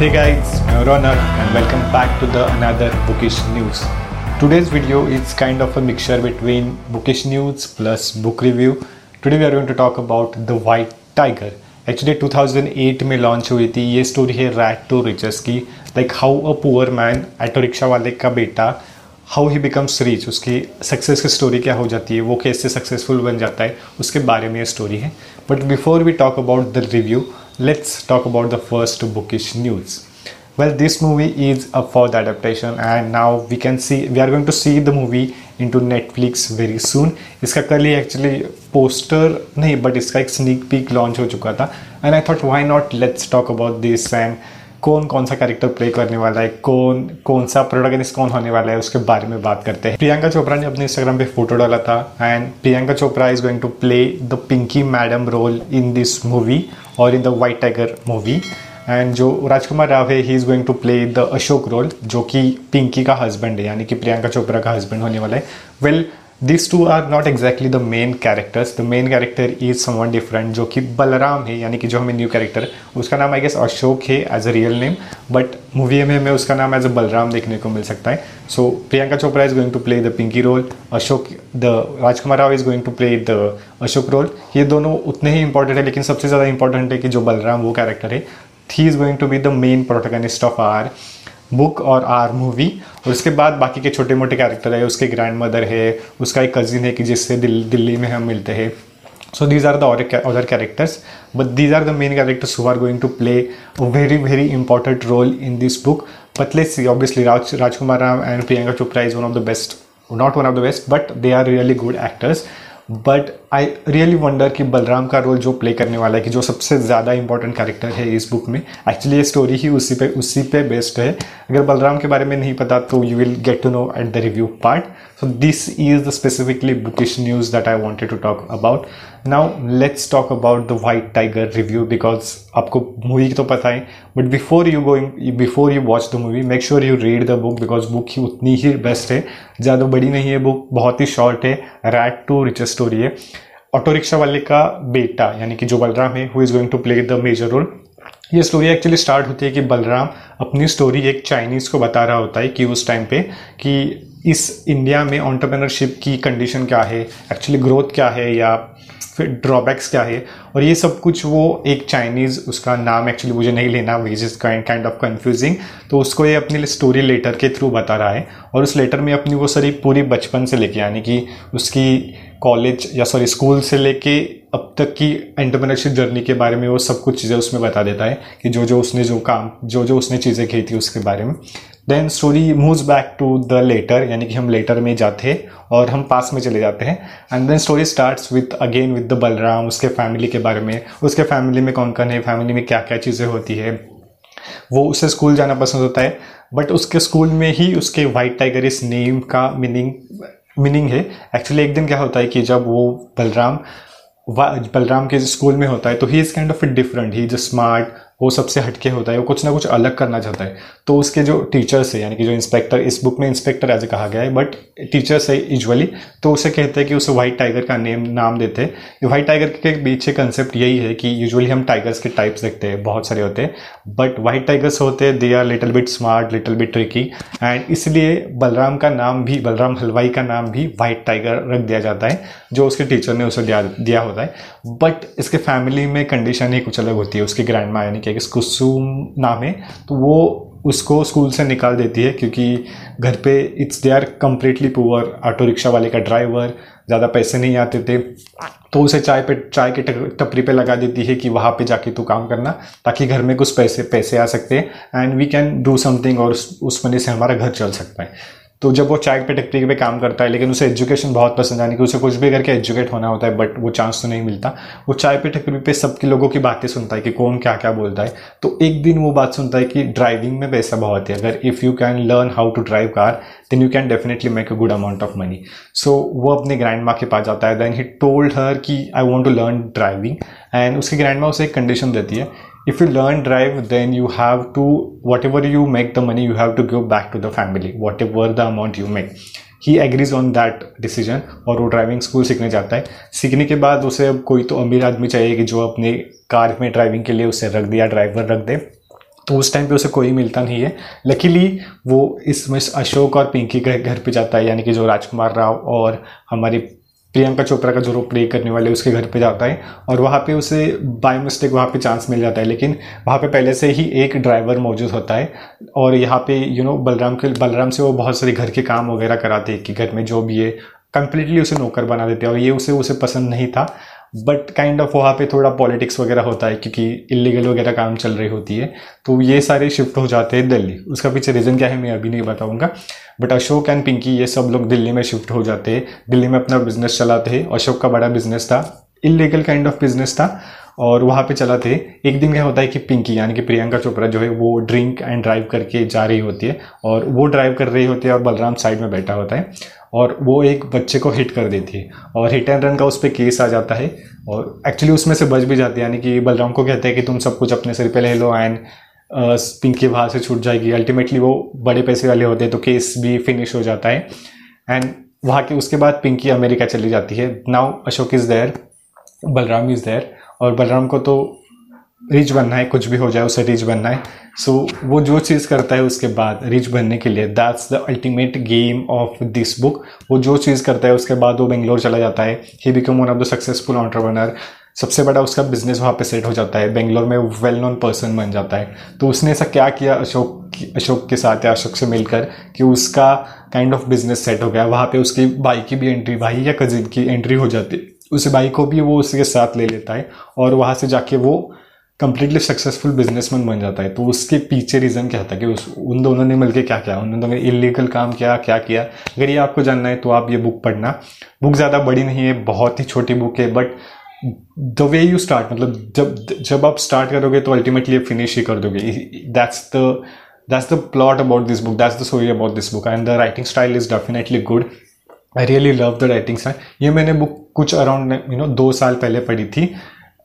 Hey guys, I'm Ronak and welcome back to the another bookish news. Today's video is kind of a mixture between bookish news plus book review. Today we are going to talk about The White Tiger. Actually 2008 में launch हुई थी ये story है रैट to riches की like how a poor man auto rickshaw वाले का बेटा हाउ ही बिकम्स रिच उसकी सक्सेस की स्टोरी क्या हो जाती है वो कैसे सक्सेसफुल बन जाता है उसके बारे में ये स्टोरी है but before we talk about the review let's talk about the first bookish news. Well, this movie is up for the adaptation and now we can see, we are going to see the movie into netflix very soon. कल ही actually poster नहीं but इसका एक sneak peek launch हो चुका था and I thought why not let's talk about this and कौन कौन सा कैरेक्टर प्ले करने वाला है? कौन कौन सा प्रोटोगनिस्ट कौन होने वाला है? उसके बारे में बात करते हैं। प्रियंका चोपड़ा ने अपने इंस्टाग्राम पे फ़ोटो डाला था and Priyanka Chopra is going to play the Pinky madam role in this movie और in the White Tiger movie and जो राजकुमार राव है he is going to play the Ashok role जो कि पिंकी का हस्बैंड है यानी कि प्रियंका चोपड़ा का हस्बैंड होने वाला है। Well well, this two are not exactly the main characters the main character is someone different जो कि बलराम है, यानी कि जो हमें न्यू कैरेक्टर उसका नाम आई गेस अशोक है as a real name but movie में हमें उसका नाम एज अ बलराम देखने को मिल सकता है। So Priyanka Chopra is going to play the Pinky role Ashok the Rajkummar Rao is going to play the Ashok role ये दोनों उतने ही इंपॉर्टेंट है, लेकिन सबसे ज़्यादा इंपॉर्टेंट है कि जो बलराम वो कैरेक्टर है he is going to be the main protagonist of our book और आर मूवी और उसके बाद बाकी के छोटे मोटे कैरेक्टर है उसके ग्रैंड मदर है उसका एक कजिन है कि जिससे दिल, दिल्ली में हम मिलते हैं। So these are the other characters but these are the main characters who are going to play a very very important role in this book let's see obviously Raj Rajkummar Rao and Priyanka Chopra is one of the best not one of the best but they are really good actors but I really wonder कि बलराम का role जो play करने वाला है, कि जो सबसे ज़्यादा इंपॉर्टेंट कैरेक्टर है इस बुक में एक्चुअली ये स्टोरी ही उसी पे उसी पे बेस्ड है। अगर बलराम के बारे में नहीं पता तो you will get to know at the review part so this is the specifically bookish news that I wanted to talk about now let's talk about the White Tiger review because आपको movie तो पता है but before you going before you watch the movie make sure you read the book because book ही उतनी ही best है। ज़्यादा बड़ी नहीं है बुक बहुत ही शॉर्ट है। रैट टू रिचेस्ट स्टोरी है। ऑटो रिक्शा वाले का बेटा, यानी कि जो बलराम है who is going to play the major role ये स्टोरी एक्चुअली स्टार्ट होती है कि बलराम अपनी स्टोरी एक चाइनीज़ को बता रहा होता है कि उस टाइम पे कि इस इंडिया में ऑन्टरप्रेनरशिप की कंडीशन क्या है एक्चुअली ग्रोथ क्या है, या फिर ड्रॉबैक्स क्या है? और ये सब कुछ वो एक चाइनीज़ उसका नाम एक्चुअली मुझे नहीं लेना which is kind of confusing तो उसको ये अपनी स्टोरी लेटर के थ्रू बता रहा है। और उस लेटर में अपनी वो सारी पूरी बचपन से लेके, यानी कि उसकी कॉलेज या सॉरी स्कूल से लेके अब तक की एंटरप्रेन्योरशिप जर्नी के बारे में वो सब कुछ चीज़ें उसमें बता देता है कि जो जो उसने जो काम जो जो उसने चीज़ें की थी उसके बारे में। Then story moves back to the letter यानी कि हम लेटर में जाते हैं और हम पास में चले जाते हैं। And then story starts with again with the Balram उसके फैमिली के बारे में। उसके फैमिली में कौन कौन है? फैमिली में क्या क्या चीज़ें होती है? वो उसे स्कूल जाना पसंद होता है। बट उसके स्कूल में ही उसके वाइट टाइगर इस नेम का मीनिंग मीनिंग है। एक्चुअली एक दिन क्या होता है कि जब वो बलराम बलराम के स्कूल में होता है तो he is kind of it different he is smart वो सबसे हटके होता है, वो कुछ ना कुछ अलग करना चाहता है। तो उसके जो टीचर्स है, यानी कि जो इंस्पेक्टर इस बुक में इंस्पेक्टर एज कहा गया है बट टीचर्स है यूजली तो उसे कहते हैं कि उसे व्हाइट टाइगर का नेम नाम देते हैं। व्हाइट टाइगर के पीछे कंसेप्ट यही है कि यूजुअली हम टाइगर्स के टाइप्स देखते हैं, बहुत सारे होते हैं। बट व्हाइट टाइगर्स होते हैं they are little bit smart little bit tricky and इसलिए बलराम का नाम भी, बलराम हलवाई का नाम भी व्हाइट टाइगर रख दिया जाता है, जो उसके टीचर ने उसे दिया दिया होता है। बट इसके फैमिली में कंडीशन ही कुछ अलग होती है, उसकी ग्रैंड माँ, यानी कि कुसुम नाम है तो वो उसको स्कूल से निकाल देती है क्योंकि घर पे it's they are completely poor auto rickshaw वाले का ड्राइवर ज़्यादा पैसे नहीं आते थे। तो उसे चाय पे, चाय के टपरी पे लगा देती है कि वहाँ पे जाके तू काम करना, ताकि घर में कुछ पैसे पैसे आ सकते हैं। And we can do something और उस मनी से हमारा घर चल सकता है। तो जब वो चाय पे टक्री पे काम करता है, लेकिन उसे एजुकेशन बहुत पसंद आने कि उसे कुछ भी करके एजुकेट होना होता है बट वो चांस तो नहीं मिलता। वो चाय पे टक्री पे सबके लोगों की बातें सुनता है कि कौन क्या क्या बोलता है। तो एक दिन वो बात सुनता है कि ड्राइविंग में पैसा बहुत है। अगर if you can learn how to drive car then you can definitely make a good amount of money so वो अपने ग्रैंड माँ के पास जाता है। देन ही टोल्ड हर कि I want to learn driving and उसकी ग्रैंड माँ उसे एक कंडीशन देती है if you learn drive, then you have to, whatever you make the money, you have to give back to the family, whatever the amount you make. ही agrees on that decision और वो driving school सीखने जाता है। सीखने के बाद उसे अब कोई तो अमीर आदमी चाहिए कि जो अपने कार में ड्राइविंग के लिए उसे रख दिया ड्राइवर रख दे। तो उस टाइम पे उसे कोई मिलता नहीं है। लकीली वो इसमें अशोक और पिंकी के घर पे जाता है, यानी कि जो राजकुमार राव और हमारी प्रियंका चोपड़ा का जो रोल प्ले करने वाले, उसके घर पे जाता है और वहाँ पे उसे बाय मिस्टेक वहाँ पे चांस मिल जाता है। लेकिन वहाँ पे पहले से ही एक ड्राइवर मौजूद होता है और यहाँ पे यू नो बलराम के, बलराम से वो बहुत सारे घर के काम वगैरह कराते हैं कि घर में जो भी है कंप्लीटली उसे नौकर बना देते हैं और ये उसे उसे पसंद नहीं था। बट काइंड ऑफ़ वहाँ पे थोड़ा पॉलिटिक्स वगैरह होता है, क्योंकि इलीगल वगैरह काम चल रही होती है तो ये सारे शिफ्ट हो जाते हैं दिल्ली। उसका पीछे रीज़न क्या है, मैं अभी नहीं बताऊँगा। बट अशोक एंड पिंकी ये सब लोग दिल्ली में शिफ्ट हो जाते हैं। दिल्ली में अपना बिज़नेस चलाते हैं। अशोक का बड़ा बिज़नेस था इलीगल काइंड ऑफ़ बिज़नेस था, और वहाँ पे चला थे एक दिन क्या होता है कि पिंकी यानी कि प्रियंका चोपड़ा जो है, वो ड्रिंक एंड ड्राइव करके जा रही होती है, और वो ड्राइव कर रही होती है और बलराम साइड में बैठा होता है। और वो एक बच्चे को हिट कर देती है। और हिट एंड रन का उस पर केस आ जाता है। और एक्चुअली उसमें से बच भी जाती है। यानी कि बलराम को कहते हैं कि तुम सब कुछ अपने सिर पे ले लो एंड पिंकी वहाँ से छूट जाएगी। अल्टीमेटली वो बड़े पैसे वाले होते हैं तो केस भी फिनिश हो जाता है। एंड वहाँ के उसके बाद पिंकी अमेरिका चली जाती है। Now Ashok is there Balram is there और बलराम को तो रिच बनना है कुछ भी हो जाए उसे रिच बनना है। सो so, वो जो चीज़ करता है उसके बाद रिच बनने के लिए that's the ultimate game of this book वो जो चीज़ करता है उसके बाद वो बेंगलोर चला जाता है। He become one of the successful entrepreneur सबसे बड़ा उसका बिज़नेस वहाँ पे सेट हो जाता है। बेंगलोर में वेल नोन पर्सन बन जाता है। तो उसने ऐसा क्या किया अशोक अशोक के साथ या अशोक से मिलकर कि उसका काइंड ऑफ़ बिज़नेस सेट हो गया। वहाँ पे उसकी भाई की भी एंट्री भाई या कजिन की एंट्री हो जाती। है उस भाई को भी वो उसके साथ ले लेता है और वहाँ से जाके वो कंप्लीटली सक्सेसफुल बिजनेसमैन बन जाता है तो उसके पीछे रीज़न क्या था कि उस, उन दोनों ने मिलकर क्या किया? उन दोनों ने इलीगल काम किया, क्या किया? अगर ये आपको जानना है तो आप ये बुक पढ़ना। बुक ज़्यादा बड़ी नहीं है, बहुत ही छोटी बुक है but the way you start मतलब जब जब आप स्टार्ट करोगे तो अल्टीमेटली फिनिश ही कर दोगे। That's the that's the plot about this book that's the story about this book and the writing style is definitely good I really love the writing style ये मैंने बुक कुछ around you know दो साल पहले पढ़ी थी।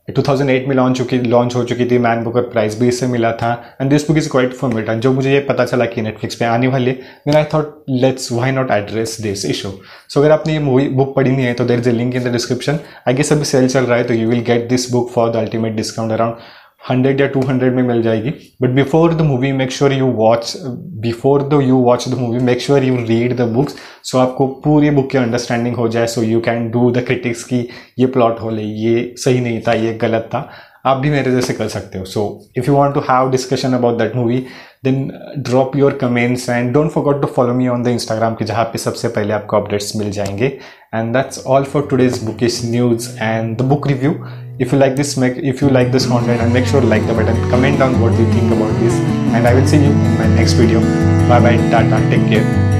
2008 में launch चुकी लॉन्च हो चुकी थी मैन बुकर प्राइस भी इससे मिला था and this book is quite for and जो मुझे ये पता चला कि नेटफ्लिक्स पे आने वाली then I thought let's why not address this issue so अगर आपने ये मूवी बुक पढ़ी नहीं है तो there is a link in the description I guess अभी सेल चल रहा है तो you will get this book for the ultimate discount around hundred या टू हंड्रेड में मिल जाएगी। But before the movie make sure you watch before the you watch the movie make sure you read the books so आपको पूरी book की understanding हो जाए so you can do the critics की ये प्लॉट हो ले, ये सही नहीं था, ये गलत था। आप भी मेरे जैसे कर सकते हो। So if you want to have discussion about that movie then drop your comments and don't forgot to follow me on the Instagram की, जहाँ पे सबसे पहले आपको अपडेट्स मिल जाएँगे। And that's all for today's book is news and the book review if you like this make if you like this content and make sure to like the button. Comment down what you think about this. And i will see you in my next video. Bye bye tata. Take care